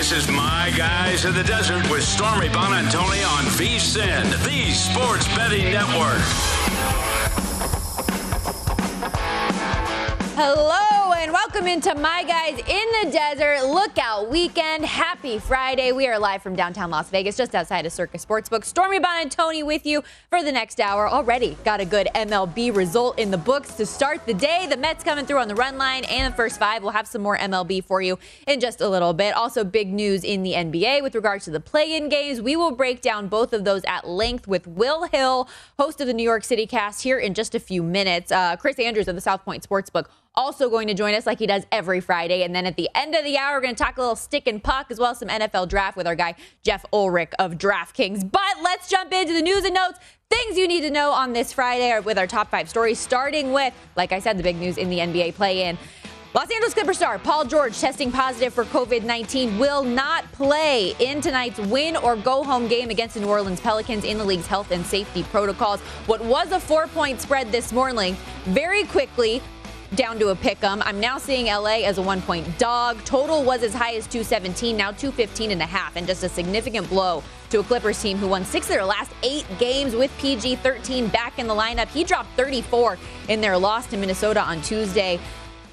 This is My Guys in the Desert with Stormy Buonantony on VSIN, the Sports Betting Network. Hello and welcome into My Guys in the Desert Lookout Weekend. Happy Friday. We are live from downtown Las Vegas, just outside of Circa Sportsbook. Stormy Buonantony with you for the next hour. Already got a good MLB result in the books to start the day. The Mets coming through on the run line and the first five. We'll have some more MLB for you in just a little bit. Also, big news in the NBA with regards to the play in games. We will break down both of those at length with Will Hill, host of the New York City cast, here in just a few minutes. Uh, Chris Andrews of the South Point Sportsbook also going to join us like he does every Friday. And then at the end of the hour, we're going to talk a little stick and puck as well as some NFL draft with our guy, Jeff Ulrich of DraftKings. But let's jump into the news and notes. Things you need to know on this Friday with our top five stories, starting with, like I said, the big news in the NBA play in. Los Angeles Clippers star Paul George testing positive for COVID 19 will not play in tonight's win or go home game against the New Orleans Pelicans in the league's health and safety protocols. What was a four point spread this morning very quickly down to a pick 'em. I'm now seeing LA as a one point dog. Total was as high as 217, now 215 and a half, and just a significant blow to a Clippers team who won six of their last eight games with PG 13 back in the lineup. He dropped 34 in their loss to Minnesota on Tuesday.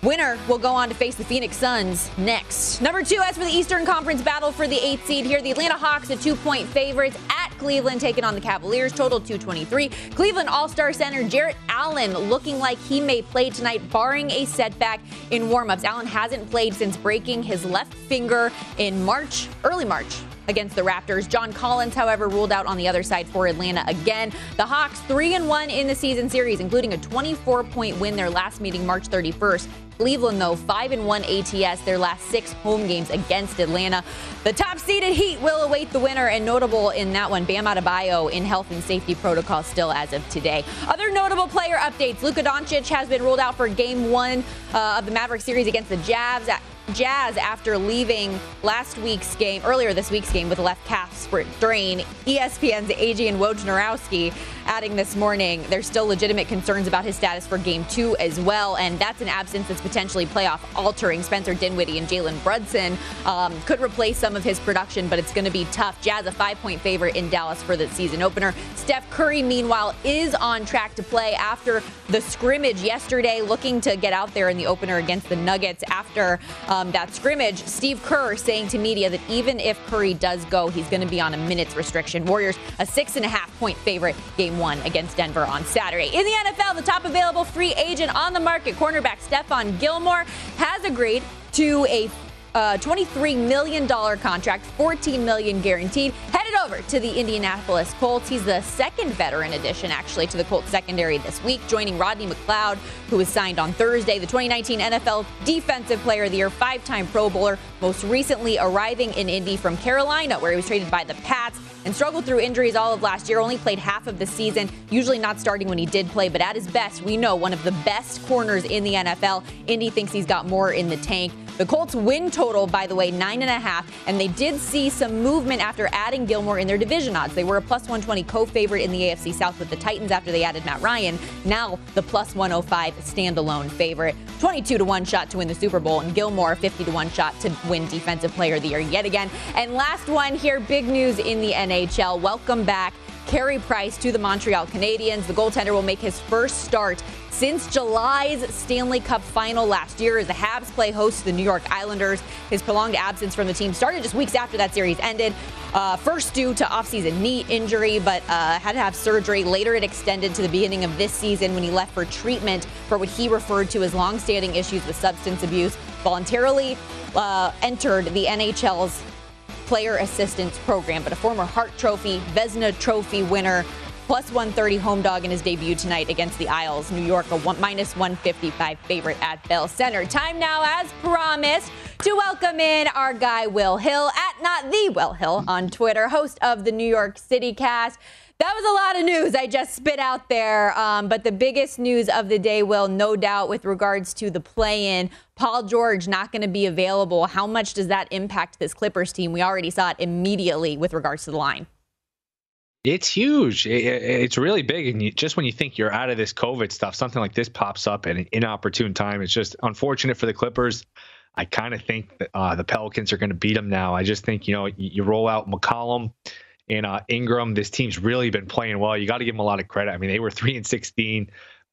Winner will go on to face the Phoenix Suns next. Number two, as for the Eastern Conference battle for the eighth seed here, the Atlanta Hawks, a two point favorites at Cleveland, taking on the Cavaliers, total 223. Cleveland All Star center Jarrett Allen looking like he may play tonight, barring a setback in warmups. Allen hasn't played since breaking his left finger in March, early March against the Raptors. John Collins, however, ruled out on the other side for Atlanta again. The Hawks 3 and 1 in the season series, including a 24 point win their last meeting March 31st. Cleveland, though, 5 and 1 ATS, their last six home games against Atlanta. The top seeded Heat will await the winner, and notable in that one, Bam Adebayo in health and safety protocol still as of today. Other notable player updates Luka Doncic has been ruled out for game one uh, of the Maverick series against the Jazz. Jazz after leaving last week's game, earlier this week's game with left calf strain. ESPN's Adrian Wojnarowski adding this morning there's still legitimate concerns about his status for game two as well, and that's an absence that's potentially playoff altering. Spencer Dinwiddie and Jalen Brunson um, could replace some of his production, but it's going to be tough. Jazz a five point favorite in Dallas for the season opener. Steph Curry, meanwhile, is on track to play after the scrimmage yesterday, looking to get out there in the opener against the Nuggets after. Um, that scrimmage, Steve Kerr saying to media that even if Curry does go, he's going to be on a minutes restriction. Warriors, a six and a half point favorite, game one against Denver on Saturday. In the NFL, the top available free agent on the market, cornerback Stephon Gilmore, has agreed to a uh, $23 million contract, $14 million guaranteed. Over to the Indianapolis Colts. He's the second veteran addition, actually, to the Colts secondary this week, joining Rodney McLeod, who was signed on Thursday, the 2019 NFL Defensive Player of the Year, five time Pro Bowler, most recently arriving in Indy from Carolina, where he was traded by the Pats and struggled through injuries all of last year. Only played half of the season, usually not starting when he did play, but at his best, we know one of the best corners in the NFL. Indy thinks he's got more in the tank. The Colts win total, by the way, nine and a half, and they did see some movement after adding Gilmore in their division odds. They were a plus 120 co-favorite in the AFC South with the Titans after they added Matt Ryan. Now the plus 105 standalone favorite. 22 to 1 shot to win the Super Bowl, and Gilmore 50 to 1 shot to win Defensive Player of the Year yet again. And last one here, big news in the NHL. Welcome back. Carey Price to the Montreal Canadiens. The goaltender will make his first start since July's Stanley Cup final last year as the Habs play host to the New York Islanders. His prolonged absence from the team started just weeks after that series ended. Uh, first due to offseason knee injury, but uh, had to have surgery. Later, it extended to the beginning of this season when he left for treatment for what he referred to as longstanding issues with substance abuse. Voluntarily uh, entered the NHL's player assistance program, but a former Hart Trophy, Vezina Trophy winner plus 130 home dog in his debut tonight against the Isles. New York, a one, minus 155 favorite at Bell Center. Time now, as promised, to welcome in our guy Will Hill at not the Will Hill on Twitter, host of the New York City Cast. That was a lot of news I just spit out there. Um, but the biggest news of the day, Will, no doubt, with regards to the play in, Paul George not going to be available. How much does that impact this Clippers team? We already saw it immediately with regards to the line. It's huge. it's really big. And just when you think you're out of this COVID stuff, something like this pops up at an inopportune time. It's just unfortunate for the Clippers. I kind of think that, uh, the Pelicans are going to beat them now. I just think, you know, you roll out McCollum and uh, Ingram. This team's really been playing well. You got to give them a lot of credit. I mean, they were 3 and 16.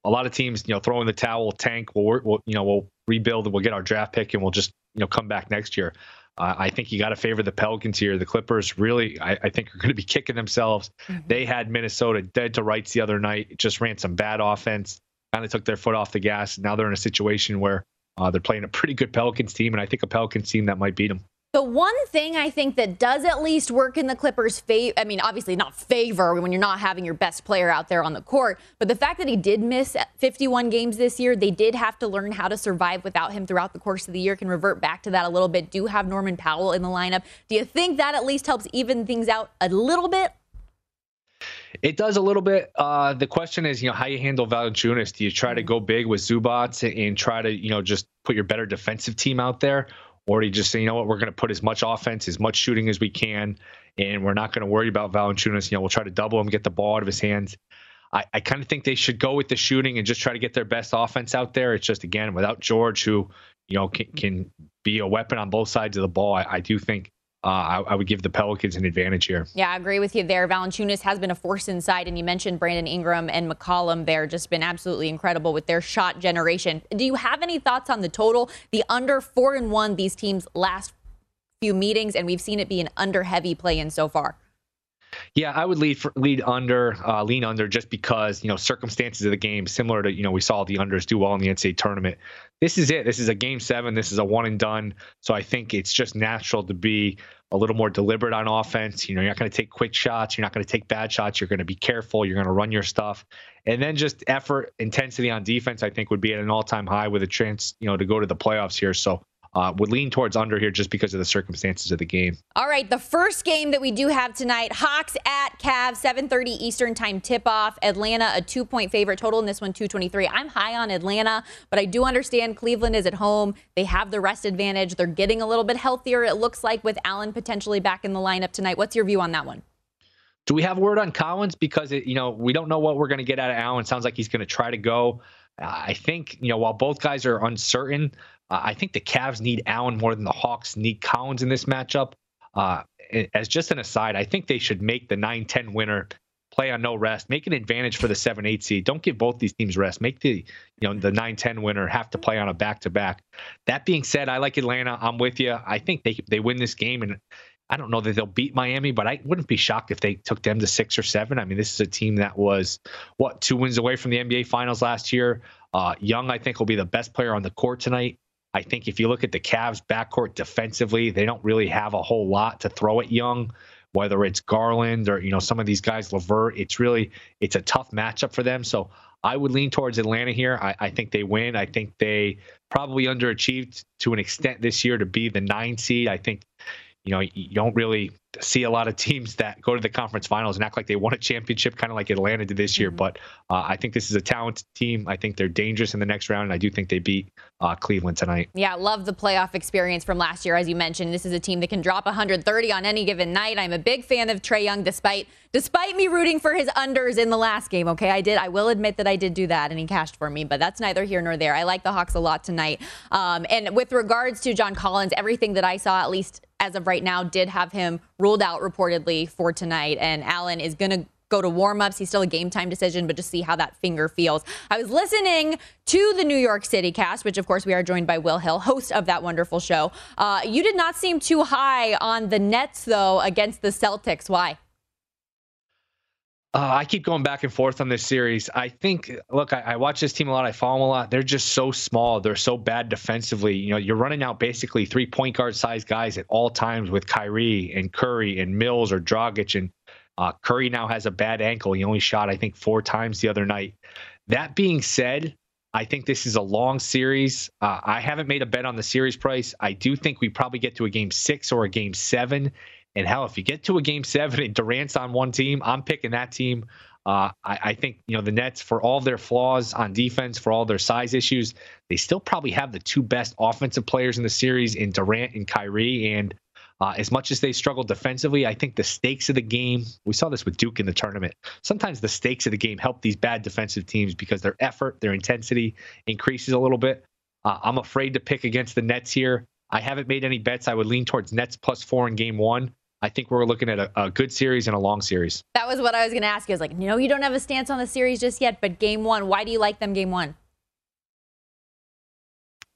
A lot of teams, you know, throwing the towel, tank, we'll, we'll you know, we'll rebuild, we'll get our draft pick, and we'll just, you know, come back next year. Uh, I think you got to favor the Pelicans here. The Clippers really, I, I think, are going to be kicking themselves. Mm-hmm. They had Minnesota dead to rights the other night. Just ran some bad offense. Kind of took their foot off the gas. Now they're in a situation where uh, they're playing a pretty good Pelicans team, and I think a Pelicans team that might beat them. The one thing I think that does at least work in the Clippers' favor, I mean, obviously not favor when you're not having your best player out there on the court, but the fact that he did miss 51 games this year, they did have to learn how to survive without him throughout the course of the year. Can revert back to that a little bit. Do have Norman Powell in the lineup. Do you think that at least helps even things out a little bit? It does a little bit. Uh, the question is, you know, how you handle Valanciunas. Do you try to go big with Zubac and try to, you know, just put your better defensive team out there, or do you just say, you know what, we're going to put as much offense, as much shooting as we can, and we're not going to worry about Valanciunas. You know, we'll try to double him, get the ball out of his hands. I, I kind of think they should go with the shooting and just try to get their best offense out there. It's just again without George, who you know can, can be a weapon on both sides of the ball. I, I do think uh, I, I, would give the Pelicans an advantage here. Yeah, I agree with you there. Valanciunas has been a force inside, and you mentioned Brandon Ingram and McCollum there, just been absolutely incredible with their shot generation. Do you have any thoughts on the total? The under four and one these teams last few meetings, and we've seen it be an under heavy play in so far. Yeah, I would lead for, lead under, uh, lean under, just because you know circumstances of the game similar to you know we saw the unders do well in the NCAA tournament. This is it. This is a game seven. This is a one and done. So I think it's just natural to be a little more deliberate on offense. You know, you're not going to take quick shots. You're not going to take bad shots. You're going to be careful. You're going to run your stuff, and then just effort, intensity on defense. I think would be at an all time high with a chance, you know, to go to the playoffs here. So uh, would lean towards under here just because of the circumstances of the game. All right, the first game that we do have tonight, Hawks at Cavs, 7:30 Eastern Time tip-off. Atlanta a two-point favorite, total in this one 223. I'm high on Atlanta, but I do understand Cleveland is at home. They have the rest advantage. They're getting a little bit healthier. It looks like with Allen potentially back in the lineup tonight. What's your view on that one? Do we have word on Collins? Because it, you know we don't know what we're going to get out of Allen. Sounds like he's going to try to go. I think you know while both guys are uncertain, uh, I think the Cavs need Allen more than the Hawks need Collins in this matchup. Uh, as just an aside, I think they should make the 9-10 winner play on no rest, make an advantage for the 7-8 seed. Don't give both these teams rest. Make the you know the 9-10 winner have to play on a back-to-back. That being said, I like Atlanta. I'm with you. I think they they win this game and I don't know that they'll beat Miami, but I wouldn't be shocked if they took them to six or seven. I mean, this is a team that was what two wins away from the NBA Finals last year. Uh, Young, I think, will be the best player on the court tonight. I think if you look at the Cavs backcourt defensively, they don't really have a whole lot to throw at Young. Whether it's Garland or you know some of these guys, Levert, it's really it's a tough matchup for them. So I would lean towards Atlanta here. I, I think they win. I think they probably underachieved to an extent this year to be the nine seed. I think you know, you don't really see a lot of teams that go to the conference finals and act like they won a championship, kind of like Atlanta did this year. Mm-hmm. But uh, I think this is a talented team. I think they're dangerous in the next round, and I do think they beat uh, Cleveland tonight. Yeah, love the playoff experience from last year, as you mentioned. This is a team that can drop 130 on any given night. I'm a big fan of Trae Young, despite despite me rooting for his unders in the last game. Okay, I did. I will admit that I did do that, and he cashed for me. But that's neither here nor there. I like the Hawks a lot tonight. Um, and with regards to John Collins, everything that I saw, at least as of right now, did have him ruled out reportedly for tonight. And Allen is going to go to warmups. He's still a game time decision, but just see how that finger feels. I was listening to the New York City cast, which of course we are joined by Will Hill, host of that wonderful show. Uh, you did not seem too high on the Nets, though, against the Celtics. Why? Uh, I keep going back and forth on this series. I think, look, I, I, watch this team a lot. I follow them a lot. They're just so small. They're so bad defensively. You know, you're running out basically three point guard size guys at all times with Kyrie and Curry and Mills or Dragic. And uh, Curry now has a bad ankle. He only shot, I think, four times the other night. That being said, I think this is a long series. Uh, I haven't made a bet on the series price. I do think we probably get to a game six or a game seven. And hell, if you get to a game seven and Durant's on one team, I'm picking that team. Uh, I, I, think you know the Nets, for all their flaws on defense, for all their size issues, they still probably have the two best offensive players in the series in Durant and Kyrie. And uh, as much as they struggle defensively, I think the stakes of the game. We saw this with Duke in the tournament. Sometimes the stakes of the game help these bad defensive teams because their effort, their intensity increases a little bit. Uh, I'm afraid to pick against the Nets here. I haven't made any bets. I would lean towards Nets plus four in game one. I think we're looking at a, a, good series and a long series. That was what I was going to ask you. I was like, no, you don't have a stance on the series just yet, but game one, why do you like them game one?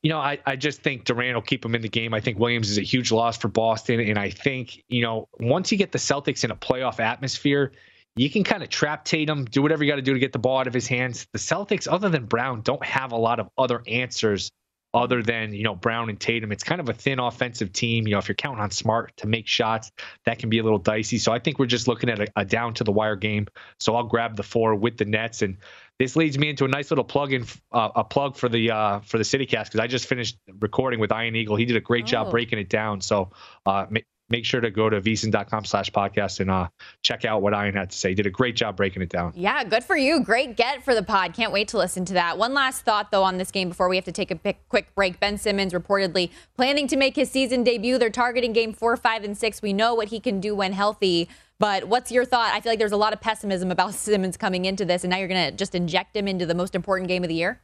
You know, I, I just think Durant will keep them in the game. I think Williams is a huge loss for Boston. And I think, you know, once you get the Celtics in a playoff atmosphere, you can kind of trap Tatum, do whatever you got to do to get the ball out of his hands. The Celtics, other than Brown, don't have a lot of other answers other than you know Brown and Tatum. It's kind of a thin offensive team. You know, if you're counting on Smart to make shots, that can be a little dicey. So I think we're just looking at a, a down to the wire game. So I'll grab the four with the Nets, and this leads me into a nice little plug in uh, a plug for the uh, for the CityCast because I just finished recording with Ian Eagle. He did a great oh. job breaking it down. So uh, make sure to go to vsin.com slash podcast and uh, check out what Ian had to say. He did a great job breaking it down. Yeah, good for you. Great get for the pod. Can't wait to listen to that. One last thought, though, on this game before we have to take a quick break. Ben Simmons reportedly planning to make his season debut. They're targeting game four, five, and six. We know what he can do when healthy. But what's your thought? I feel like there's a lot of pessimism about Simmons coming into this, and now you're going to just inject him into the most important game of the year?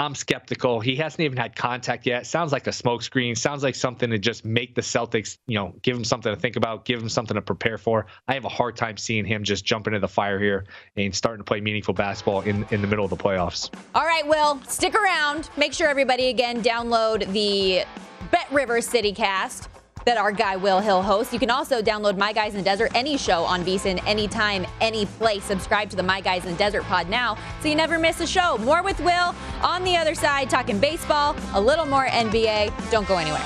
I'm skeptical. He hasn't even had contact yet. Sounds like a smokescreen. Sounds like something to just make the Celtics, you know, give him something to think about, give him something to prepare for. I have a hard time seeing him just jump into the fire here and starting to play meaningful basketball in, in the middle of the playoffs. All right, Will, stick around. Make sure everybody, again, download the Bet River City cast that our guy Will Hill hosts. You can also download My Guys in the Desert, any show on VSIN, anytime, any place. Subscribe to the My Guys in the Desert pod now so you never miss a show. More with Will on the other side, talking baseball, a little more NBA. Don't go anywhere.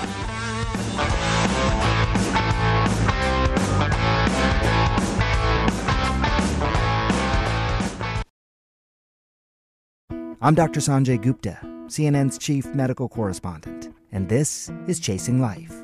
I'm Dr. Sanjay Gupta, CNN's chief medical correspondent, and this is Chasing Life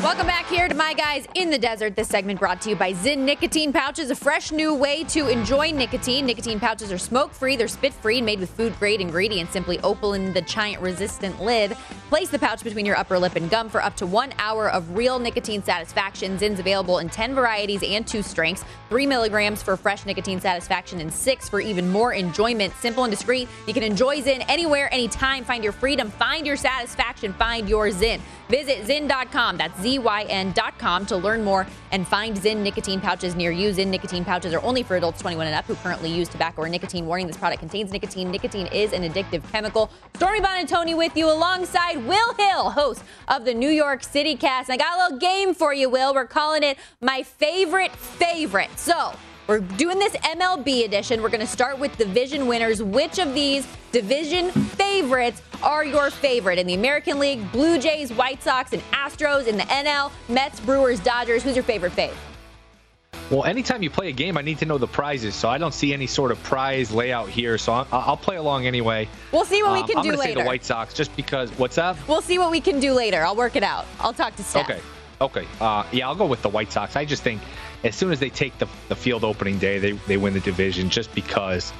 Welcome back here to My Guys in the Desert. This segment brought to you by Zyn Nicotine Pouches, a fresh new way to enjoy nicotine. Nicotine pouches are smoke free, they're spit free, and made with food grade ingredients. Simply open the giant resistant lid, place the pouch between your upper lip and gum for up to one hour of real nicotine satisfaction. Zyn's available in 10 varieties and two strengths, three milligrams for fresh nicotine satisfaction and six for even more enjoyment. Simple and discreet. You can enjoy Zyn anywhere, anytime. Find your freedom, find your satisfaction, find your Zyn. Visit Zyn.com. That's Z-Y-N.com to learn more and find Zyn nicotine pouches near you. Zyn nicotine pouches are only for adults 21 and up who currently use tobacco or nicotine. Warning, this product contains nicotine. Nicotine is an addictive chemical. Stormy Buonantony with you alongside Will Hill, host of the New York City Cast. And I got a little game for you, Will. We're calling it my favorite favorite. So we're doing this MLB edition. We're going to start with division winners. Which of these division favorites are your favorite in the American League? Blue Jays, White Sox, and Astros in the NL, Mets, Brewers, Dodgers. Who's your favorite fave? Well, anytime you play a game, I need to know the prizes, so I don't see any sort of prize layout here. So I'll, I'll play along anyway. We'll see what we Um, can I'm do later. say the White Sox, just because. What's up? We'll see what we can do later. I'll work it out. I'll talk to Steph. Okay. Okay. Uh, yeah, I'll go with the White Sox. I just think as soon as they take the, the field opening day, they, they win the division just because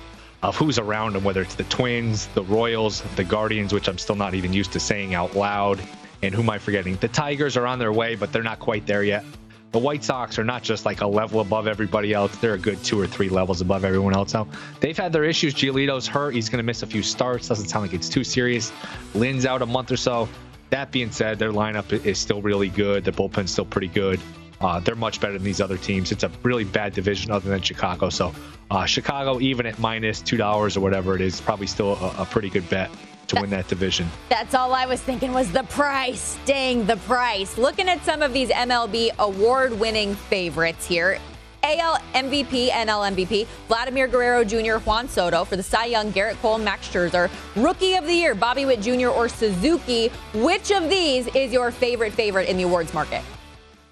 of who's around them, whether it's the Twins, the Royals, the Guardians, which I'm still not even used to saying out loud. And who am I forgetting? The Tigers are on their way, but they're not quite there yet. The White Sox are not just like a level above everybody else. They're a good two or three levels above everyone else. Now, they've had their issues. Giolito's hurt. He's going to miss a few starts. Doesn't sound like it's too serious. Lynn's out a month or so. That being said, their lineup is still really good. The bullpen's still pretty good. Uh, they're much better than these other teams. It's a really bad division other than Chicago. So, uh, Chicago, even at minus $2 or whatever it is, probably still a, a pretty good bet to win that division. That's all I was thinking was the price. Dang, the price. Looking at some of these MLB award winning favorites here. AL MVP, NL MVP, Vladimir Guerrero Jr., Juan Soto for the Cy Young, Gerrit Cole, Max Scherzer, Rookie of the Year, Bobby Witt Jr. or Suzuki. Which of these is your favorite favorite in the awards market?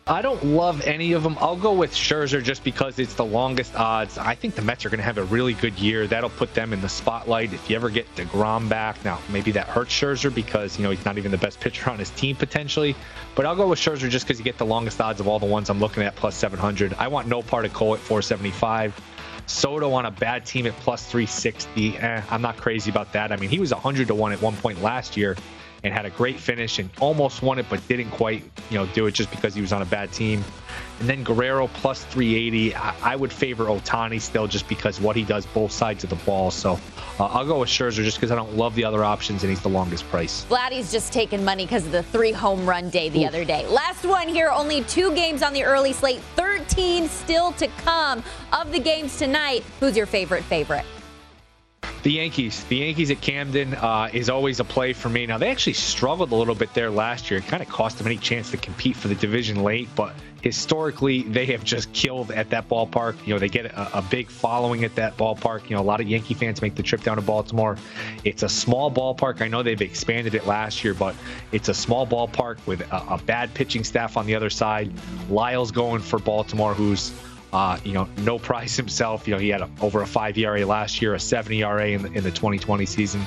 I don't love any of them. I'll go with Scherzer just because it's the longest odds. I think the Mets are going to have a really good year. That'll put them in the spotlight. If you ever get DeGrom back, now maybe that hurts Scherzer because, you know, he's not even the best pitcher on his team potentially. But I'll go with Scherzer just because you get the longest odds of all the ones I'm looking at plus 700. I want no part of Cole at 475. Soto on a bad team at plus 360. Eh, I'm not crazy about that. I mean, he was 100 to 1 at one point last year and had a great finish and almost won it, but didn't quite, you know, do it just because he was on a bad team. And then Guerrero plus 380. I, I would favor Ohtani still just because what he does both sides of the ball. So uh, I'll go with Scherzer just because I don't love the other options and he's the longest price. Vladdy's just taking money because of the three home run day the other day. Last one here, only two games on the early slate, 13 still to come of the games tonight. Who's your favorite favorite? The Yankees. The Yankees at Camden uh, is always a play for me. Now, they actually struggled a little bit there last year. It kind of cost them any chance to compete for the division late, but historically, they have just killed at that ballpark. You know, they get a, a, big following at that ballpark. You know, a lot of Yankee fans make the trip down to Baltimore. It's a small ballpark. I know they've expanded it last year, but it's a small ballpark with a, a bad pitching staff on the other side. Lyles going for Baltimore, who's uh, you know, no price himself. You know, he had a, over a five ERA last year, a seven ERA in the, in the 2020 season.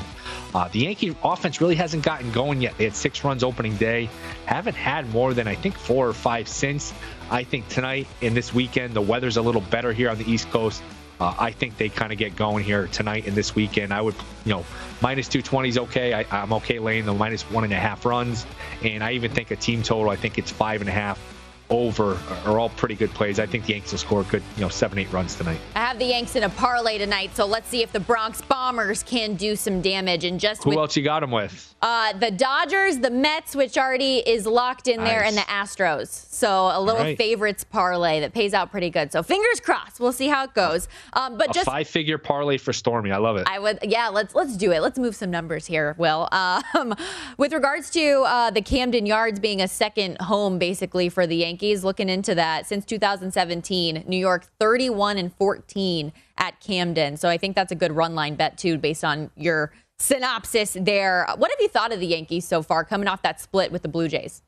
Uh, the Yankee offense really hasn't gotten going yet. They had six runs opening day, haven't had more than I think four or five since. I think tonight and this weekend, the weather's a little better here on the East Coast. Uh, I think they kind of get going here tonight and this weekend. I would, you know, minus 220 is okay. I, I'm okay laying the minus one and a half runs. And I even think a team total, I think it's five and a half over are all pretty good plays. I think the Yankees will score good, you know, seven, eight runs tonight. I have the Yanks in a parlay tonight, so let's see if the Bronx Bombers can do some damage. And just who with, else you got them with? Uh, the Dodgers, the Mets, which already is locked in nice. there, and the Astros. So a little right. favorites parlay that pays out pretty good. So fingers crossed. We'll see how it goes. Um, but a just five-figure parlay for Stormy. I love it. I would, yeah. Let's let's do it. Let's move some numbers here. Will, um, with regards to uh, the Camden Yards being a second home, basically for the Yankees, looking into that since 2017. New York 31 and 14 at Camden. So I think that's a good run line bet too, based on your synopsis there. What have you thought of the Yankees so far, coming off that split with the Blue Jays?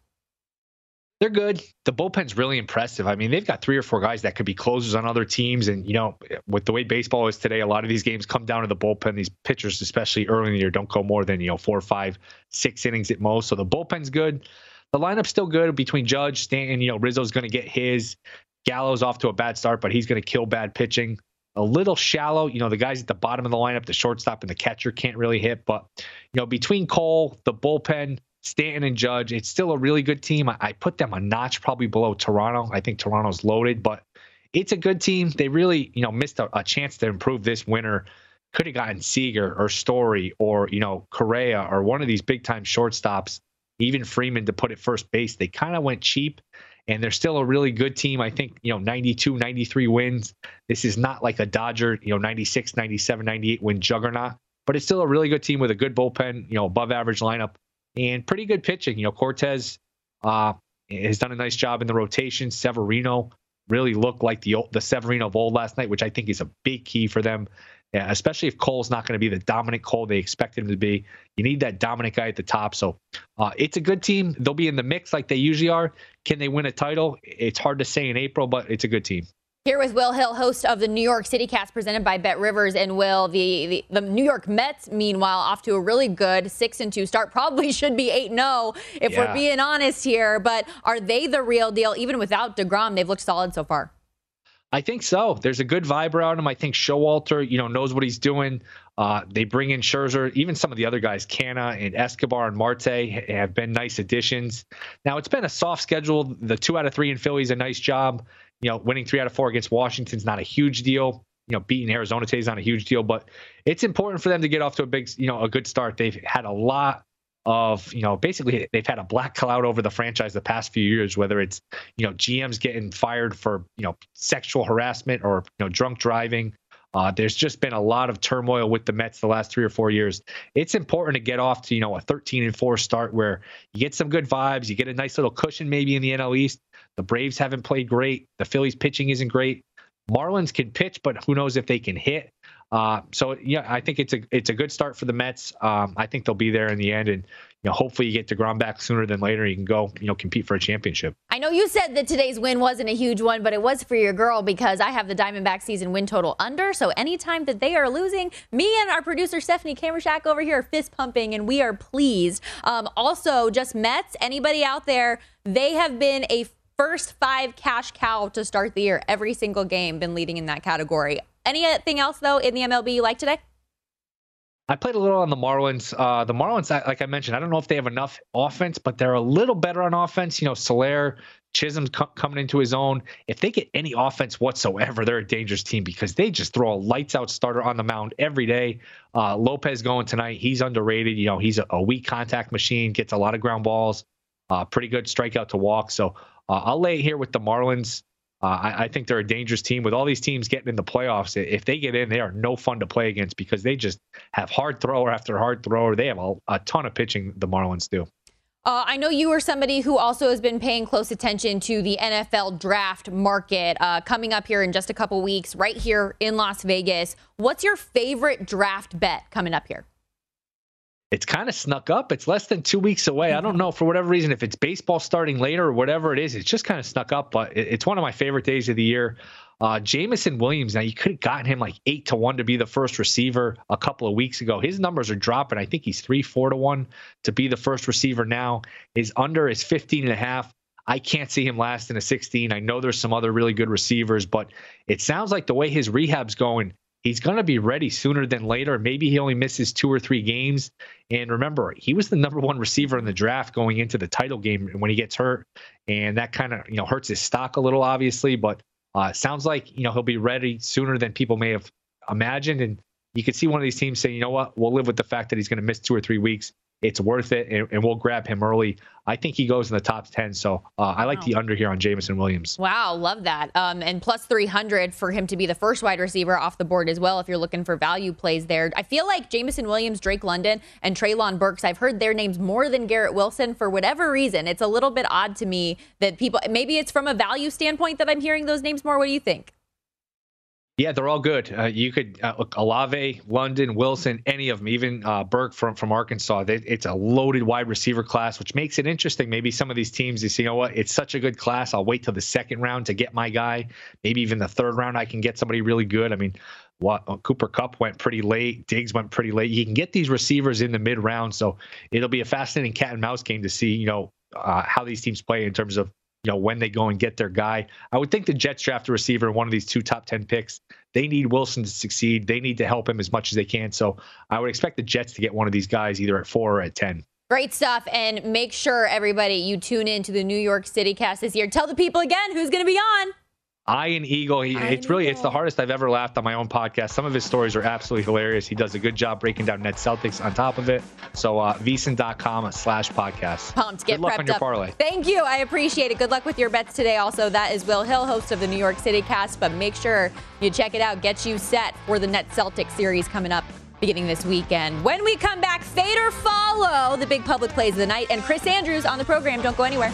They're good. The bullpen's really impressive. I mean, they've got three or four guys that could be closers on other teams. And, you know, with the way baseball is today, a lot of these games come down to the bullpen. These pitchers, especially early in the year, don't go more than, you know, four or five, six innings at most. So the bullpen's good the lineup's still good between Judge, Stanton. You know, Rizzo's going to get his. Gallo's off to a bad start, but he's going to kill bad pitching. A little shallow. You know, the guys at the bottom of the lineup, the shortstop and the catcher can't really hit. But, you know, between Cole, the bullpen, Stanton and Judge, it's still a really good team. I, I put them a notch probably below Toronto. I think Toronto's loaded, but it's a good team. They really, you know, missed a, a chance to improve this winter. Could have gotten Seager or Story or, you know, Correa or one of these big time shortstops even Freeman to put at first base. They kind of went cheap and they're still a really good team. I think, you know, 92, 93 wins. This is not like a Dodger, you know, 96, 97, 98 win juggernaut, but it's still a really good team with a good bullpen, you know, above average lineup and pretty good pitching. You know, Cortes uh, has done a nice job in the rotation. Severino really looked like the the Severino of old last night, which I think is a big key for them. Yeah, especially if Cole's not going to be the dominant Cole they expect him to be. You need that dominant guy at the top. So uh, it's a good team. They'll be in the mix like they usually are. Can they win a title? It's hard to say in April, but it's a good team. Here with Will Hill, host of the New York City Cast presented by Bet Rivers. And Will, the, the, the New York Mets, meanwhile, off to a really good 6 and 2 start. Probably should be 8 0 if yeah. we're being honest here. But are they the real deal? Even without DeGrom, they've looked solid so far. I think so. There's a good vibe around him. I think Showalter, you know, knows what he's doing. Uh, they bring in Scherzer, even some of the other guys, Canha and Escobar and Marte have been nice additions. Now it's been a soft schedule. The two out of three in Philly is a nice job. You know, winning three out of four against Washington's not a huge deal. You know, beating Arizona today is not a huge deal, but it's important for them to get off to a big, you know, a good start. They've had a lot of you know basically they've had a black cloud over the franchise the past few years whether it's you know gms getting fired for you know sexual harassment or you know drunk driving uh, there's just been a lot of turmoil with the Mets the last three or four years. It's important to get off to you know a 13 and four start where you get some good vibes, you get a nice little cushion maybe in the NL East. The Braves haven't played great. The Phillies pitching isn't great. Marlins can pitch, but who knows if they can hit. Uh, so yeah, I think it's a it's a good start for the Mets. Um, I think they'll be there in the end, and you know hopefully you get Degrom back sooner than later. You can go you know compete for a championship. I know you said that today's win wasn't a huge one, but it was for your girl because I have the Diamondback season win total under. So anytime that they are losing, me and our producer Stephanie Kamershack over here are fist pumping, and we are pleased. Um, also, just Mets. Anybody out there? They have been a first five cash cow to start the year. Every single game been leading in that category. Anything else though in the MLB you like today? I played a little on the Marlins. Uh, the Marlins, like I mentioned, I don't know if they have enough offense, but they're a little better on offense. You know, Soler, Chisholm's coming into his own. If they get any offense whatsoever, they're a dangerous team because they just throw a lights out starter on the mound every day. Uh, Lopez going tonight. He's underrated. You know, he's a, a weak contact machine, gets a lot of ground balls, uh, pretty good strikeout to walk. So uh, I'll lay it here with the Marlins. Uh, I, I, think they're a dangerous team with all these teams getting in the playoffs. If they get in, they are no fun to play against because they just have hard thrower after hard thrower. They have a, a ton of pitching, the Marlins do. Uh, I know you are somebody who also has been paying close attention to the NFL draft market uh, coming up here in just a couple weeks, right here in Las Vegas. What's your favorite draft bet coming up here? It's kind of snuck up. It's less than two weeks away. I don't know for whatever reason if it's baseball starting later or whatever it is. It's just kind of snuck up, but it's one of my favorite days of the year. Uh, Jameson Williams. Now you could have gotten him like eight to one to be the first receiver a couple of weeks ago. His numbers are dropping. I think he's three, four to one to be the first receiver now. His under is 15 and a half. I can't see him last in a 16. I know there's some other really good receivers, but it sounds like the way his rehab's going, he's going to be ready sooner than later. Maybe he only misses two or three games. And remember, he was the number one receiver in the draft going into the title game when he gets hurt, and that kind of you know hurts his stock a little, obviously. But uh, sounds like you know he'll be ready sooner than people may have imagined, and you could see one of these teams saying, you know what, we'll live with the fact that he's going to miss two or three weeks. It's worth it, and, and, we'll grab him early. I think he goes in the top 10. So uh, I like wow. the under here on Jameson Williams. Wow, love that. Um, and plus 300 for him to be the first wide receiver off the board as well, if you're looking for value plays there. I feel like Jameson Williams, Drake London, and Treylon Burks, I've heard their names more than Garrett Wilson for whatever reason. It's a little bit odd to me that people, maybe it's from a value standpoint that I'm hearing those names more. What do you think? Yeah, they're all good. Uh, you could uh, Olave, London, Wilson, any of them, even uh, Burke from from Arkansas. They, it's a loaded wide receiver class, which makes it interesting. Maybe some of these teams, you see, you know what? It's such a good class. I'll wait till the second round to get my guy. Maybe even the third round, I can get somebody really good. I mean, what uh, Cooper Kupp went pretty late. Diggs went pretty late. You can get these receivers in the mid round, so it'll be a fascinating cat and mouse game to see. You know uh, how these teams play in terms of you know, when they go and get their guy. I would think the Jets draft a receiver, one of these two top 10 picks. They need Wilson to succeed. They need to help him as much as they can. So I would expect the Jets to get one of these guys either at four or at 10. Great stuff. And make sure, everybody, you tune in to the New York City cast this year. Tell the people again who's going to be on. Ian Eagle. He, it's really it's the hardest I've ever laughed on my own podcast. Some of his stories are absolutely hilarious. He does a good job breaking down Net Celtics on top of it. So uh, VSiN.com slash podcast. Pumped. Get good luck prepped on your up. parlay. Thank you. I appreciate it. Good luck with your bets today. Also, that is Will Hill, host of the New York City cast. But make sure you check it out. Get you set for the Net Celtics series coming up beginning this weekend. When we come back, fade or follow the big public plays of the night. And Chris Andrews on the program. Don't go anywhere.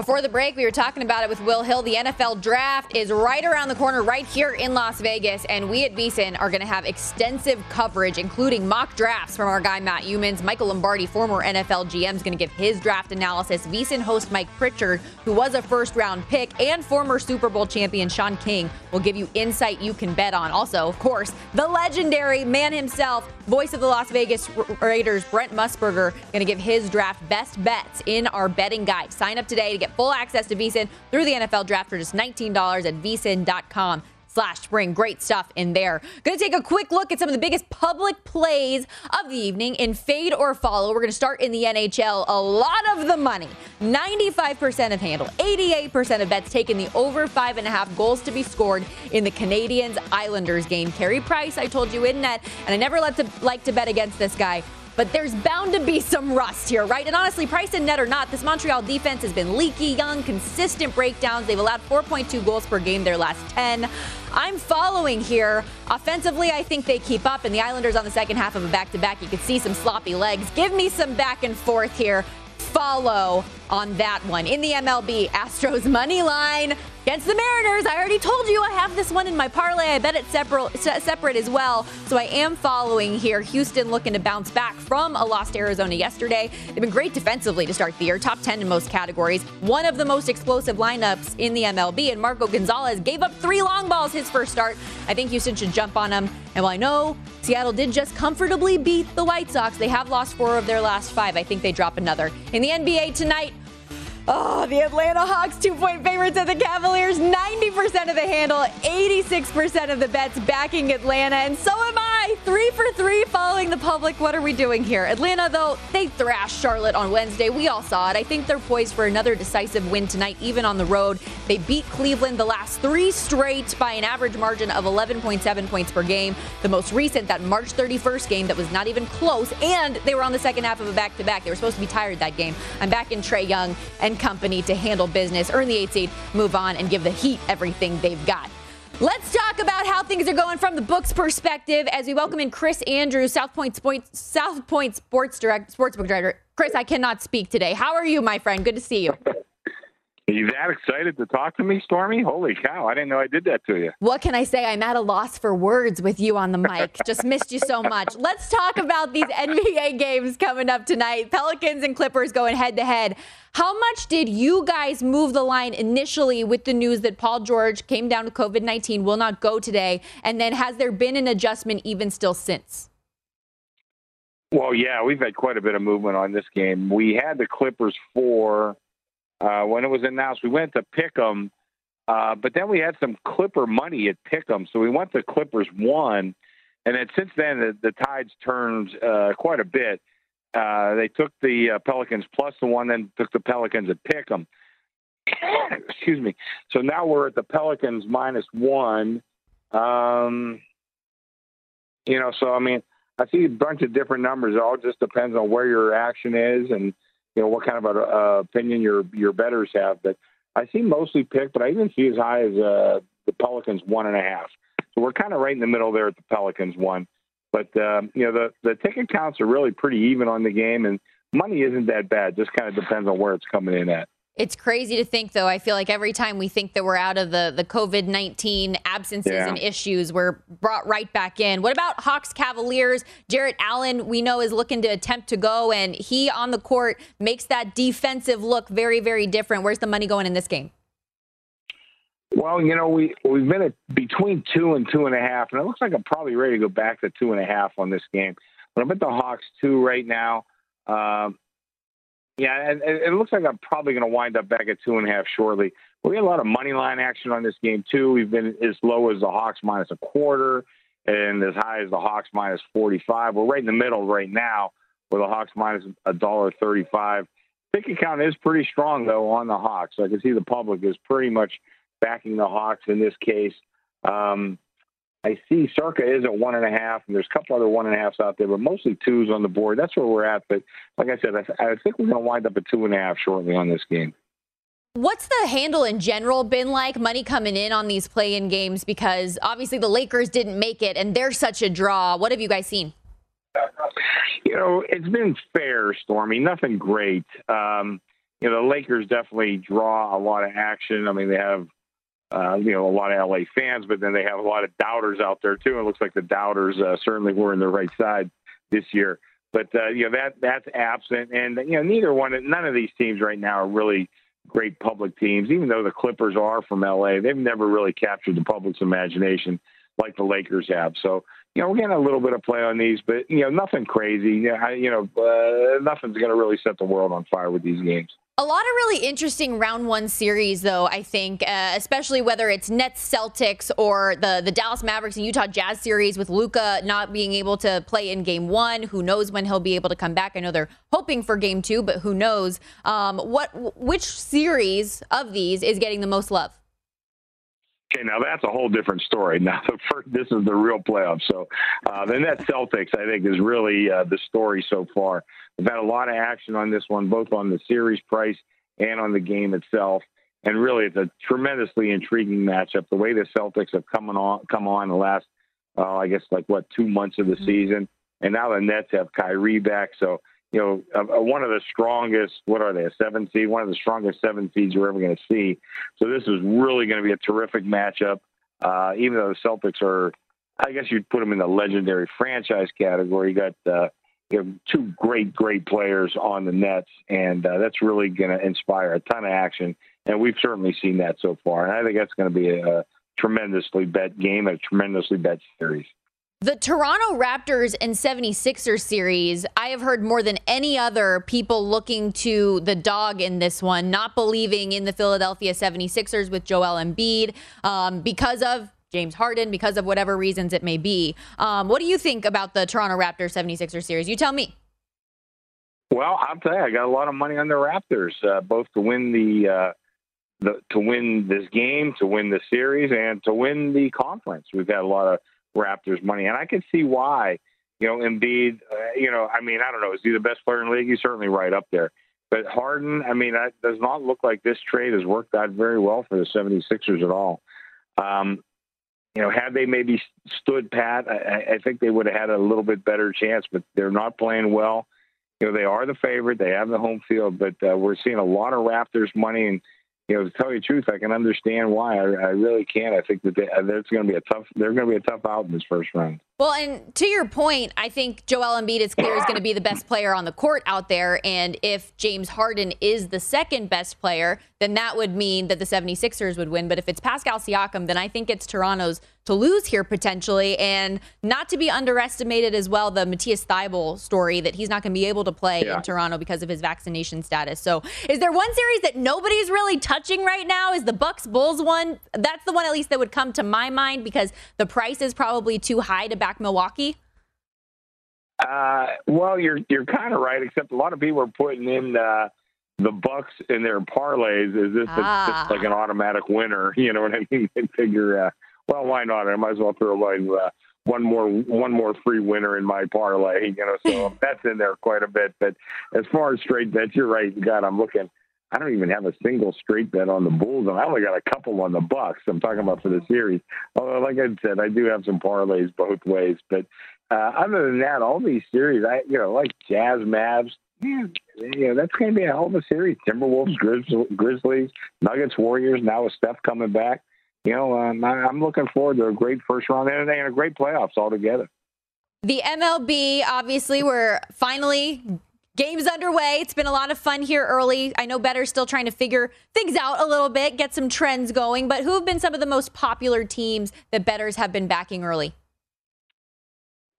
Before the break, we were talking about it with Will Hill. The NFL draft is right around the corner, right here in Las Vegas. And we at VSIN are going to have extensive coverage, including mock drafts from our guy, Matt Youmans. Michael Lombardi, former NFL GM, is going to give his draft analysis. VSIN host Mike Pritchard, who was a first round pick, and former Super Bowl champion Sean King will give you insight you can bet on. Also, of course, the legendary man himself, voice of the Las Vegas Raiders, Brent Musburger, going to give his draft best bets in our betting guide. Sign up today to get full access to VSIN through the NFL draft for just $19 at vsin.com slash spring. Great stuff in there. Going to take a quick look at some of the biggest public plays of the evening in fade or follow. We're going to start in the NHL. A lot of the money, 95% of handle, 88% of bets taken the over five and a half goals to be scored in the Canadiens Islanders game. Carey Price, I told you in net, and I never like to, like to bet against this guy but there's bound to be some rust here, right? And honestly, price and net or not, this Montreal defense has been leaky, young, consistent breakdowns. They've allowed 4.2 goals per game their last 10. I'm following here. Offensively, I think they keep up, and the Islanders on the second half of a back to back, you can see some sloppy legs. Give me some back and forth here follow on that one. In the MLB, Astros money line against the Mariners. I already told you I have this one in my parlay. I bet it's separate, separate as well. So I am following here. Houston looking to bounce back from a lost Arizona yesterday. They've been great defensively to start the year, top 10 in most categories. One of the most explosive lineups in the MLB. And Marco Gonzalez gave up three long balls his first start. I think Houston should jump on him. And while I know Seattle did just comfortably beat the White Sox, they have lost four of their last five. I think they drop another. In the NBA tonight, Oh, the Atlanta Hawks two point favorites at the Cavaliers. 90% of the handle, 86% of the bets backing Atlanta. And so am I. Three for three following the public. What are we doing here? Atlanta, though, they thrashed Charlotte on Wednesday. We all saw it. I think they're poised for another decisive win tonight, even on the road. They beat Cleveland the last three straight by an average margin of 11.7 points per game. The most recent, that March 31st game, that was not even close, and they were on the second half of a back to back. They were supposed to be tired that game. I'm back in Trae Young and company to handle business, earn the eight seed, move on, and give the Heat everything they've got. Let's talk about how things are going from the books perspective as we welcome in Chris Andrews, South Point Sports, South Point Sports Direct, Sportsbook Director. Chris, I cannot speak today. How are you, my friend? Good to see you. Are you that excited to talk to me, Stormy? Holy cow, I didn't know I did that to you. What can I say? I'm at a loss for words with you on the mic. Just missed you so much. Let's talk about these NBA games coming up tonight. Pelicans and Clippers going head to head. How much did you guys move the line initially with the news that Paul George came down with COVID 19, will not go today? And then has there been an adjustment even still since? Well, yeah, we've had quite a bit of movement on this game. We had the Clippers for uh, when it was announced. We went to pick them, uh, but then we had some Clipper money at pick them, so we went to Clippers one, and then since then the, the tides turned uh, quite a bit. Uh, they took the uh, Pelicans plus the one, then took the Pelicans at pick them. Excuse me. So now we're at the Pelicans minus one. Um, you know, so I mean, I see a bunch of different numbers. It all just depends on where your action is and you know what kind of a, uh, opinion your your betters have. But I see mostly picked, but I even see as high as uh, the Pelicans one and a half. So we're kind of right in the middle there at the Pelicans one. But um, you know the the ticket counts are really pretty even on the game, and money isn't that bad. Just kind of depends on where it's coming in at. It's crazy to think, though. I feel like every time we think that we're out of the, the COVID 19 absences yeah. and issues, we're brought right back in. What about Hawks Cavaliers? Jarrett Allen, we know, is looking to attempt to go, and he on the court makes that defensive look very, very different. Where's the money going in this game? Well, you know, we we've been at between two and two and a half, and it looks like I'm probably ready to go back to two and a half on this game. But I'm at the Hawks two right now. Um, yeah, and, it looks like I'm probably going to wind up back at two and a half shortly. We had a lot of money line action on this game too. We've been as low as the Hawks minus a quarter, and as high as the Hawks minus 45. We're right in the middle right now, with the Hawks minus a dollar 35. Ticket count is pretty strong though on the Hawks. I can see the public is pretty much backing the Hawks in this case. Um, I see Circa is at one and a half, and there's a couple other one and a halfs out there, but mostly twos on the board. That's where we're at. But like I said, I, I think we're going to wind up at two and a half shortly on this game. What's the handle in general been like? Money coming in on these play-in games because obviously the Lakers didn't make it, and they're such a draw. What have you guys seen? You know, it's been fair, Stormy. Nothing great. Um, you know, the Lakers definitely draw a lot of action. I mean, they have uh, you know, a lot of LA fans, but then they have a lot of doubters out there too. It looks like the doubters uh, certainly were in the right side this year. But uh, you know that that's absent, and you know neither one, none of these teams right now are really great public teams. Even though the Clippers are from LA, they've never really captured the public's imagination like the Lakers have. So you know we're getting a little bit of play on these, but you know nothing crazy. You know, you know uh, nothing's going to really set the world on fire with these games. A lot of really interesting round one series, though, I think, uh, especially whether it's Nets Celtics or the, the Dallas Mavericks and Utah Jazz series with Luka not being able to play in game one. Who knows when he'll be able to come back? I know they're hoping for game two, but who knows? Um, what Which series of these is getting the most love? Okay, now that's a whole different story. Now, the first, this is the real playoffs. So, uh, the Nets Celtics, I think, is really uh, the story so far. We've had a lot of action on this one, both on the series price and on the game itself. And really, it's a tremendously intriguing matchup. The way the Celtics have come on, come on the last, uh, I guess, like what two months of the mm-hmm. season, and now the Nets have Kyrie back. So, you know, one of the strongest. What are they? A seven seed, one of the strongest seven seeds you're ever going to see. So this is really going to be a terrific matchup. Uh, even though the Celtics are, I guess you'd put them in the legendary franchise category. You got uh, you have two great, great players on the Nets, and uh, that's really going to inspire a ton of action. And we've certainly seen that so far. And I think that's going to be a, a tremendously bet game, a tremendously bet series. The Toronto Raptors and 76ers series, I have heard more than any other people looking to the dog in this one, not believing in the Philadelphia 76ers with Joel Embiid um, because of James Harden because of whatever reasons it may be. Um, what do you think about the Toronto Raptors 76ers series? You tell me. Well, I'll tell you, I got a lot of money on the Raptors, uh, both to win the, uh, the to win this game, to win the series, and to win the conference. We've had a lot of Raptors money, and I can see why. You know, Embiid. Uh, you know, I mean, I don't know. Is he the best player in the league? He's certainly right up there. But Harden, I mean, that does not look like this trade has worked out very well for the 76ers at all. Um, you know, had they maybe stood pat, I, I think they would have had a little bit better chance. But they're not playing well. You know, they are the favorite. They have the home field, but uh, we're seeing a lot of Raptors money. And you know, to tell you the truth, I can understand why. I, I really can't. I think that they, uh, there's going to be a tough. They're going to be a tough out in this first round. Well, and to your point, I think Joel Embiid is clear is going to be the best player on the court out there. And if James Harden is the second best player, then that would mean that the 76ers would win. But if it's Pascal Siakam, then I think it's Toronto's to lose here potentially. And not to be underestimated as well, the Matisse Thybulle story that he's not going to be able to play yeah. in Toronto because of his vaccination status. So is there one series that nobody's really touching right now? Is the Bucks Bulls one? That's the one at least that would come to my mind because the price is probably too high to back back Milwaukee? Uh, well, you're you're kind of right, except a lot of people are putting in uh, the Bucks in their parlays Is this ah. just like an automatic winner. You know what I mean? They figure, uh, well, why not? I might as well throw like uh, one more one more free winner in my parlay. You know, so that's in there quite a bit. But as far as straight bets, you're right. God, I'm looking. I don't even have a single straight bet on the Bulls, and I only got a couple on the Bucks. I'm talking about for the series. Although, like I said, I do have some parlays both ways. But uh, other than that, all these series, I you know, like Jazz, Mavs, yeah, you know, that's going to be a hell of a series. Timberwolves, Grizz- Grizzlies, Nuggets, Warriors. Now with Steph coming back, you know, um, I'm looking forward to a great first round and a great playoffs altogether. The MLB, obviously, we're finally Game's underway. It's been a lot of fun here early. I know Bettor's still trying to figure things out a little bit, get some trends going, but who have been some of the most popular teams that Bettors have been backing early?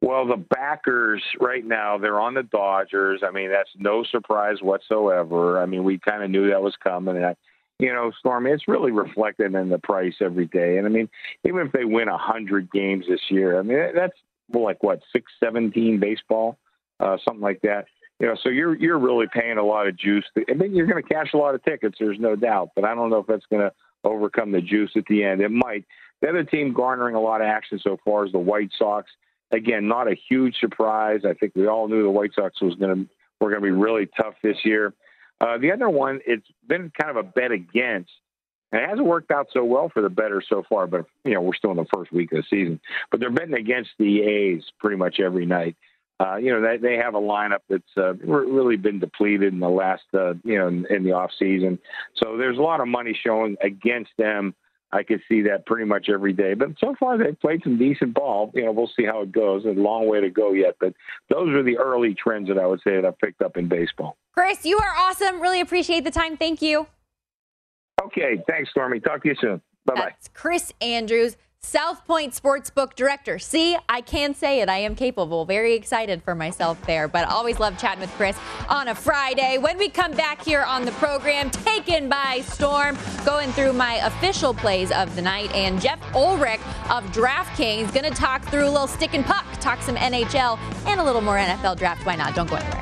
Well, the backers right now, they're on the Dodgers. I mean, that's no surprise whatsoever. I mean, we kind of knew that was coming. And, I, you know, Storm, it's really reflected in the price every day. And I mean, even if they win 100 games this year, I mean, that's like what, 6 17 baseball, uh, something like that you know, so you're you're really paying a lot of juice. I mean, you're going to cash a lot of tickets. There's no doubt, but I don't know if that's going to overcome the juice at the end. It might. The other team garnering a lot of action so far is the White Sox. Again, not a huge surprise. I think we all knew the White Sox was going to were going to be really tough this year. Uh, the other one, it's been kind of a bet against. And it hasn't worked out so well for the better so far, but you know we're still in the first week of the season. But they're betting against the A's pretty much every night uh, you know, they, they have a lineup that's uh, really been depleted in the last, uh, you know, in, in the off season. So there's a lot of money showing against them. I could see that pretty much every day. But so far, they've played some decent ball. You know, we'll see how it goes. a long way to go yet. But those are the early trends that I would say that I've picked up in baseball. Chris, you are awesome. Really appreciate the time. Thank you. Okay. Thanks, Stormy. Talk to you soon. Bye bye. Chris Andrews. South Point Sportsbook Director. See, I can say it. I am capable. Very excited for myself there, but always love chatting with Chris on a Friday. When we come back here on the program, taken by storm, going through my official plays of the night, and Jeff Ulrich of DraftKings going to talk through a little stick and puck, talk some NHL, and a little more NFL draft. Why not? Don't go anywhere.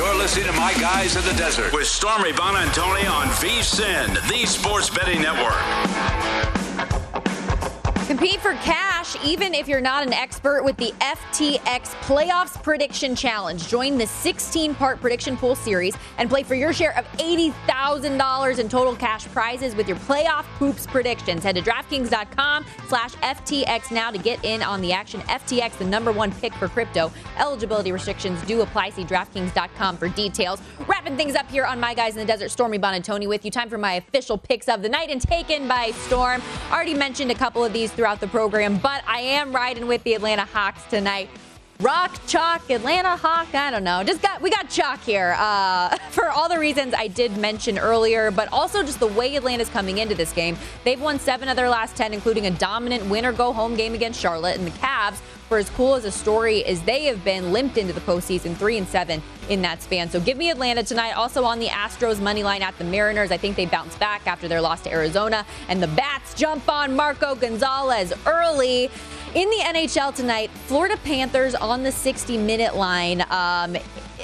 You're listening to My Guys in the Desert with Stormy Buonantony on VSIN, the Sports Betting Network. Compete for cash even if you're not an expert with the FTX Playoffs Prediction Challenge. Join the 16 part prediction pool series and play for your share of $80,000 in total cash prizes with your playoff hoops predictions. Head to DraftKings.com slash FTX now to get in on the action. FTX, the number one pick for crypto. Eligibility restrictions do apply. See DraftKings.com for details. Wrapping things up here on My Guys in the Desert, Stormy Buonantony with you. Time for my official picks of the night and taken by storm. Already mentioned a couple of these throughout the program, but I am riding with the Atlanta Hawks tonight. Rock, chalk, Atlanta Hawk. I don't know. Just got we got chalk here uh, for all the reasons I did mention earlier, but also just the way Atlanta's coming into this game. They've won seven of their last ten, including a dominant win or go home game against Charlotte, and the Cavs. For as cool as a story as they have been, limped into the postseason, three and seven in that span. So give me Atlanta tonight. Also on the Astros money line at the Mariners. I think they bounce back after their loss to Arizona, and the Bats jump on Marco Gonzalez early. In the NHL tonight, Florida Panthers on the 60 minute line. Um,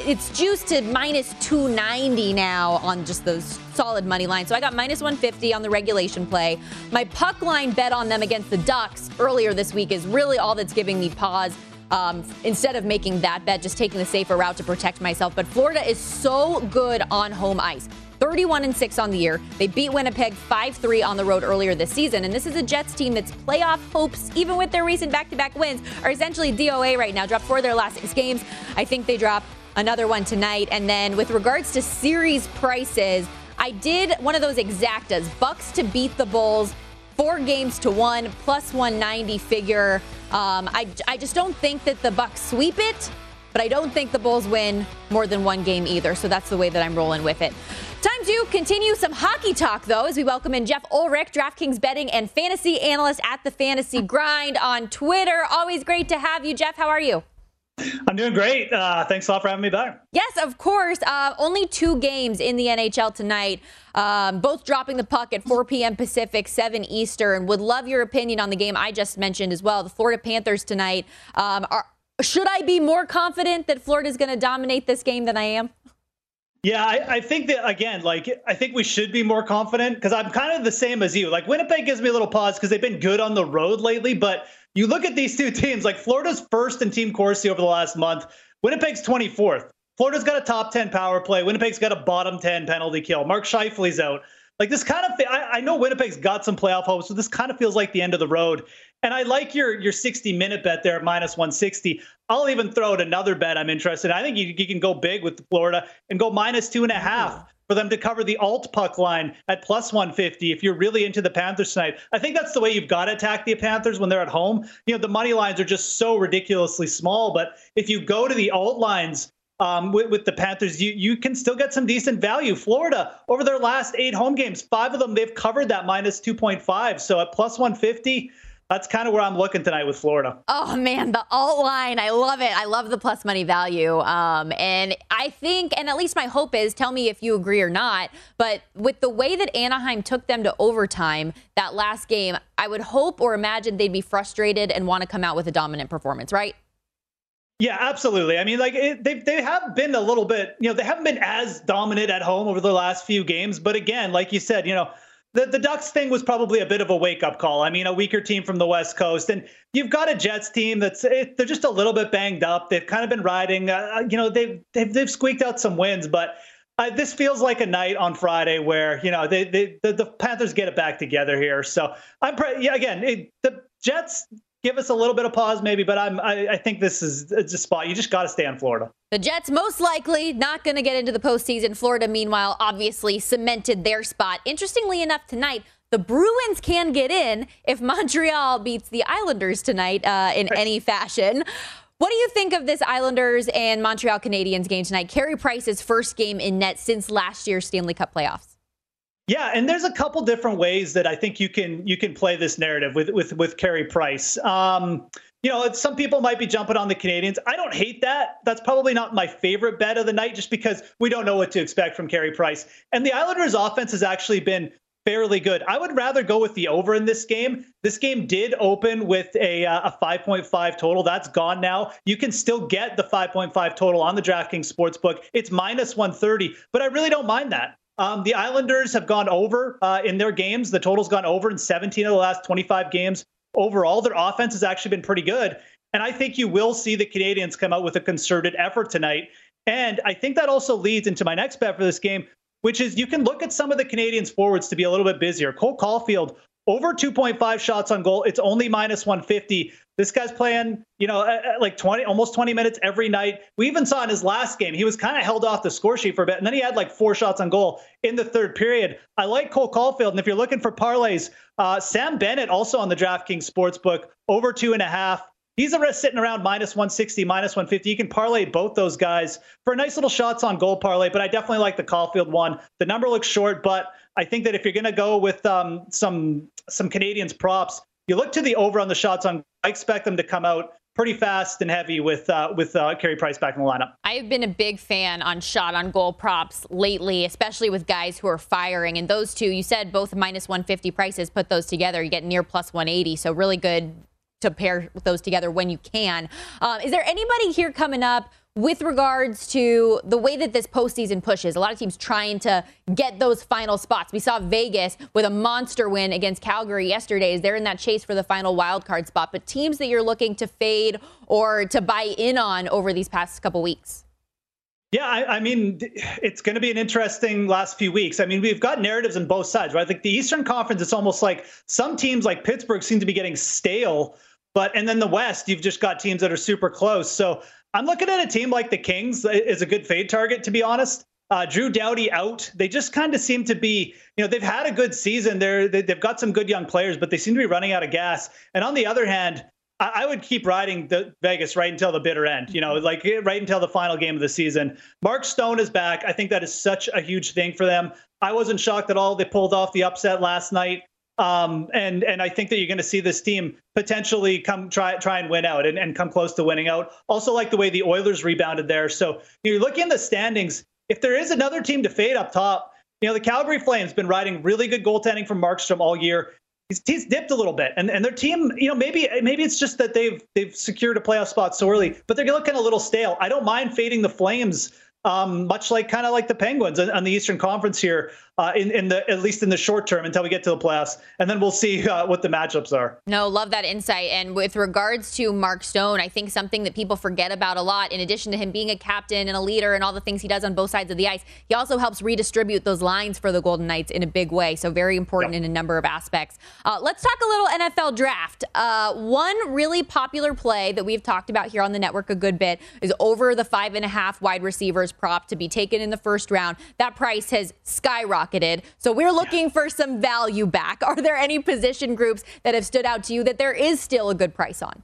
it's juiced to minus 290 now on just those solid money lines. So I got minus 150 on the regulation play. My puck line bet on them against the Ducks earlier this week is really all that's giving me pause. Um, instead of making that bet, just taking the safer route to protect myself. But Florida is so good on home ice. 31 and 6 on the year. They beat Winnipeg 5-3 on the road earlier this season, and this is a Jets team that's playoff hopes, even with their recent back-to-back wins, are essentially DOA right now. Dropped four of their last six games. I think they drop another one tonight. And then with regards to series prices, I did one of those exactas, Bucks to beat the Bulls. Four games to one, plus 190 figure. Um, I, I just don't think that the Bucks sweep it, but I don't think the Bulls win more than one game either. So that's the way that I'm rolling with it. Time to continue some hockey talk, though, as we welcome in Jeff Ulrich, DraftKings betting and fantasy analyst at the Fantasy Grind on Twitter. Always great to have you, Jeff. How are you? I'm doing great. Uh, thanks a lot for having me back. Yes, of course. Uh, only two games in the NHL tonight, um, both dropping the puck at 4 p.m. Pacific, 7 Eastern. Would love your opinion on the game I just mentioned as well. The Florida Panthers tonight. Um, are, should I be more confident that Florida is going to dominate this game than I am? Yeah, I, I, think that again, like I think we should be more confident because I'm kind of the same as you. Like Winnipeg gives me a little pause because they've been good on the road lately, but you look at these two teams, like Florida's first in team Corsi over the last month. Winnipeg's 24th. Florida's got a top 10 power play. Winnipeg's got a bottom 10 penalty kill. Mark Scheifele's out. Like this kind of, I, I know Winnipeg's got some playoff hopes, so this kind of feels like the end of the road. And I like your your 60 minute bet there at minus 160. I'll even throw out another bet I'm interested in. I think you, you can go big with Florida and go minus two and a half for them to cover the alt puck line at plus 150 if you're really into the Panthers tonight. I think that's the way you've got to attack the Panthers when they're at home. You know, the money lines are just so ridiculously small. But if you go to the alt lines, um, with, with, the Panthers, you you can still get some decent value. Florida over their last eight home games, five of them they've covered that minus two point five. So at plus one fifty, that's kind of where I'm looking tonight with Florida. Oh man, the alt line, I love it. I love the plus money value. Um, and I think, and at least my hope is, tell me if you agree or not. But with the way that Anaheim took them to overtime that last game, I would hope or imagine they'd be frustrated and want to come out with a dominant performance, right? Yeah, absolutely. I mean, like it, they they have been a little bit, you know, they haven't been as dominant at home over the last few games. But again, like you said, you know, the, the Ducks thing was probably a bit of a wake up call. I mean, a weaker team from the West Coast, and you've got a Jets team that's it, they're just a little bit banged up. They've kind of been riding, uh, uh, you know, they've, they've they've squeaked out some wins, but this feels like a night on Friday where you know they, they the, the Panthers get it back together here. So I'm pre- yeah, again it, the Jets give us a little bit of pause maybe, but I'm I, I think this is it's a spot you just got to stay on Florida. The Jets most likely not going to get into the postseason. Florida, meanwhile, obviously cemented their spot. Interestingly enough, tonight the Bruins can get in if Montreal beats the Islanders tonight uh, in any fashion. What do you think of this Islanders and Montreal Canadiens game tonight? Carey Price's first game in net since last year's Stanley Cup playoffs. Yeah, and there's a couple different ways that I think you can you can play this narrative with with with Carey Price. Um, you know, some people might be jumping on the Canadiens. I don't hate that. That's probably not my favorite bet of the night, just because we don't know what to expect from Carey Price. And the Islanders' offense has actually been fairly good. I would rather go with the over in this game. This game did open with a, uh, a 5.5 total. That's gone now. You can still get the 5.5 total on the DraftKings Sportsbook. It's minus 130, but I really don't mind that. Um, the Islanders have gone over uh, in their games. The total's gone over in 17 of the last 25 games. Overall, their offense has actually been pretty good. And I think you will see the Canadiens come out with a concerted effort tonight. And I think that also leads into my next bet for this game, which is you can look at some of the Canadiens' forwards to be a little bit busier. Cole Caufield, over 2.5 shots on goal. It's only minus 150. This guy's playing, you know, like 20, almost 20 minutes every night. We even saw in his last game, he was kind of held off the score sheet for a bit, and then he had like four shots on goal in the third period. I like Cole Caufield, and if you're looking for parlays, uh, Sam Bennett also on the DraftKings Sportsbook over two and a half. He's sitting around minus 160, minus 150. You can parlay both those guys for a nice little shots on goal parlay, but I definitely like the Caufield one. The number looks short, but I think that if you're going to go with um, some some Canadiens props, you look to the over on the shots on. I expect them to come out pretty fast and heavy with uh, with uh, Carey Price back in the lineup. I've been a big fan on shot on goal props lately, especially with guys who are firing. And those two, you said both minus 150 prices. Put those together, you get near plus 180. So really good to pair those together when you can. Um, is there anybody here coming up? With regards to the way that this postseason pushes. A lot of teams trying to get those final spots. We saw Vegas with a monster win against Calgary yesterday as they're in that chase for the final wild card spot. But teams that you're looking to fade or to buy in on over these past couple weeks. Yeah, I, I, mean, it's going to be an interesting last few weeks. I mean, we've got narratives on both sides, right? Like the Eastern Conference, it's almost like some teams like Pittsburgh seem to be getting stale, but and then the West, you've just got teams that are super close. So I'm looking at a team like the Kings is a good fade target, to be honest. Uh, Drew Doughty out. They just kind of seem to be, you know, they've had a good season. They're, they, have got some good young players, but they seem to be running out of gas. And on the other hand, I, I would keep riding the Vegas right until the bitter end, you know, like right until the final game of the season. Mark Stone is back. I think that is such a huge thing for them. I wasn't shocked at all. They pulled off the upset last night. Um, and and I think that you're going to see this team potentially come try try and win out and, and come close to winning out. Also, like the way the Oilers rebounded there. So you're looking at the standings. If there is another team to fade up top, you know the Calgary Flames been riding really good goaltending from Markstrom all year. He's, he's dipped a little bit, and, and their team, you know, maybe maybe it's just that they've they've secured a playoff spot so early, but they're looking a little stale. I don't mind fading the Flames um, much like kind of like the Penguins on the Eastern Conference here, uh, in, in the at least in the short term until we get to the playoffs, and then we'll see uh, what the matchups are. No, love that insight. And with regards to Mark Stone, I think something that people forget about a lot, in addition to him being a captain and a leader and all the things he does on both sides of the ice, he also helps redistribute those lines for the Golden Knights in a big way. So very important yep. in a number of aspects. Uh, let's talk a little NFL draft. Uh, one really popular play that we've talked about here on the network a good bit is over the five and a half wide receivers prop to be taken in the first round. That price has skyrocketed skyrocketed. So we're looking for some value back. Are there any position groups that have stood out to you that there is still a good price on?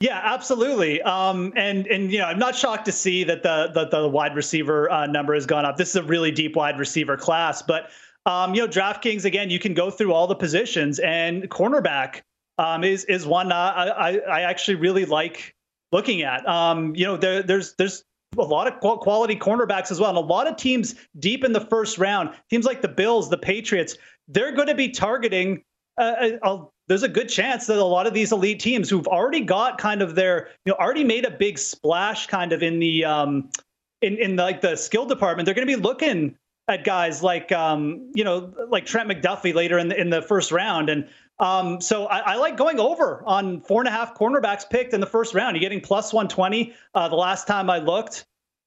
Yeah, absolutely. Um, and and you know, I'm not shocked to see that the the, the wide receiver uh, number has gone up. This is a really deep wide receiver class, but um, you know, DraftKings again, you can go through all the positions, and cornerback um, is is one uh, I I actually really like looking at. Um, you know, there, there's there's a lot of quality cornerbacks as well, and a lot of teams deep in the first round, teams like the Bills, the Patriots, they're going to be targeting. Uh, a, there's a good chance that a lot of these elite teams who've already got kind of their, you know, already made a big splash kind of in the um, in in the, like the skill department, they're going to be looking at guys like um, you know like Trent McDuffie later in the in the first round, and um, so I, I, like going over on four and a half cornerbacks picked in the first round. You're getting plus 120. Uh, the last time I looked,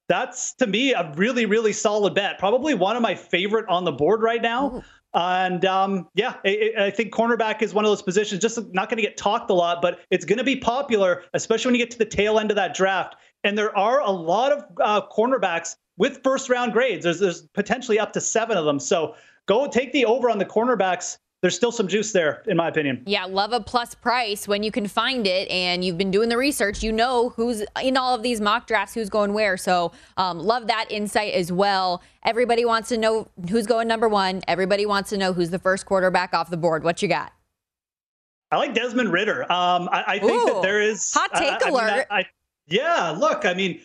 that's to me a really really solid bet. Probably one of my favorite on the board right now. Ooh. And um, yeah, I, I, think cornerback is one of those positions just not going to get talked a lot, but it's going to be popular, especially when you get to the tail end of that draft. And there are a lot of uh, cornerbacks with first round grades. There's, there's potentially up to seven of them. So go take the over on the cornerbacks there's still some juice there, in my opinion. Yeah, love a plus price when you can find it and you've been doing the research. You know who's in all of these mock drafts, who's going where. So, um, love that insight as well. Everybody wants to know who's going number one. Everybody wants to know who's the first quarterback off the board. What you got? I like Desmond Ridder. Um, I, I, think Ooh, that there is hot take I, alert. I mean, yeah, look, I mean,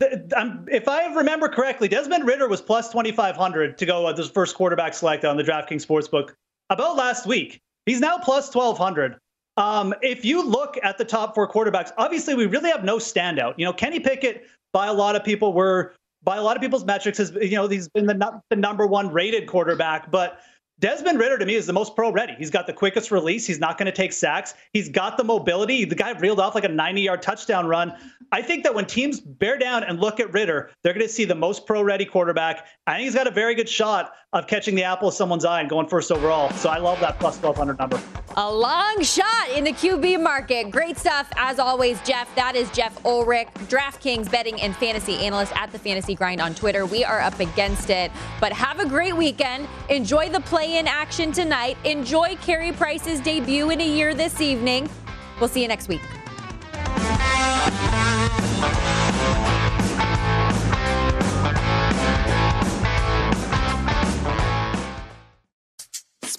if I remember correctly, Desmond Ridder was plus 2,500 to go as the first quarterback selected on the DraftKings Sportsbook about last week. He's now plus 1,200. Um, if you look at the top four quarterbacks, obviously we really have no standout. You know, Kenny Pickett, by a lot of people, were by a lot of people's metrics, has you know he's been the, the number one rated quarterback, but Desmond Ridder to me is the most pro ready. He's got the quickest release. He's not going to take sacks. He's got the mobility. The guy reeled off like a 90 yard touchdown run. I think that when teams bear down and look at Ridder, they're going to see the most pro ready quarterback. I think he's got a very good shot of catching the apple of someone's eye and going first overall. So I love that plus 1200 number. A long shot in the QB market. Great stuff as always, Jeff. That is Jeff Ulrich, DraftKings betting and fantasy analyst at the Fantasy Grind on Twitter. We are up against it, but have a great weekend. Enjoy the play in action tonight. Enjoy Carey Price's debut in a year this evening. We'll see you next week.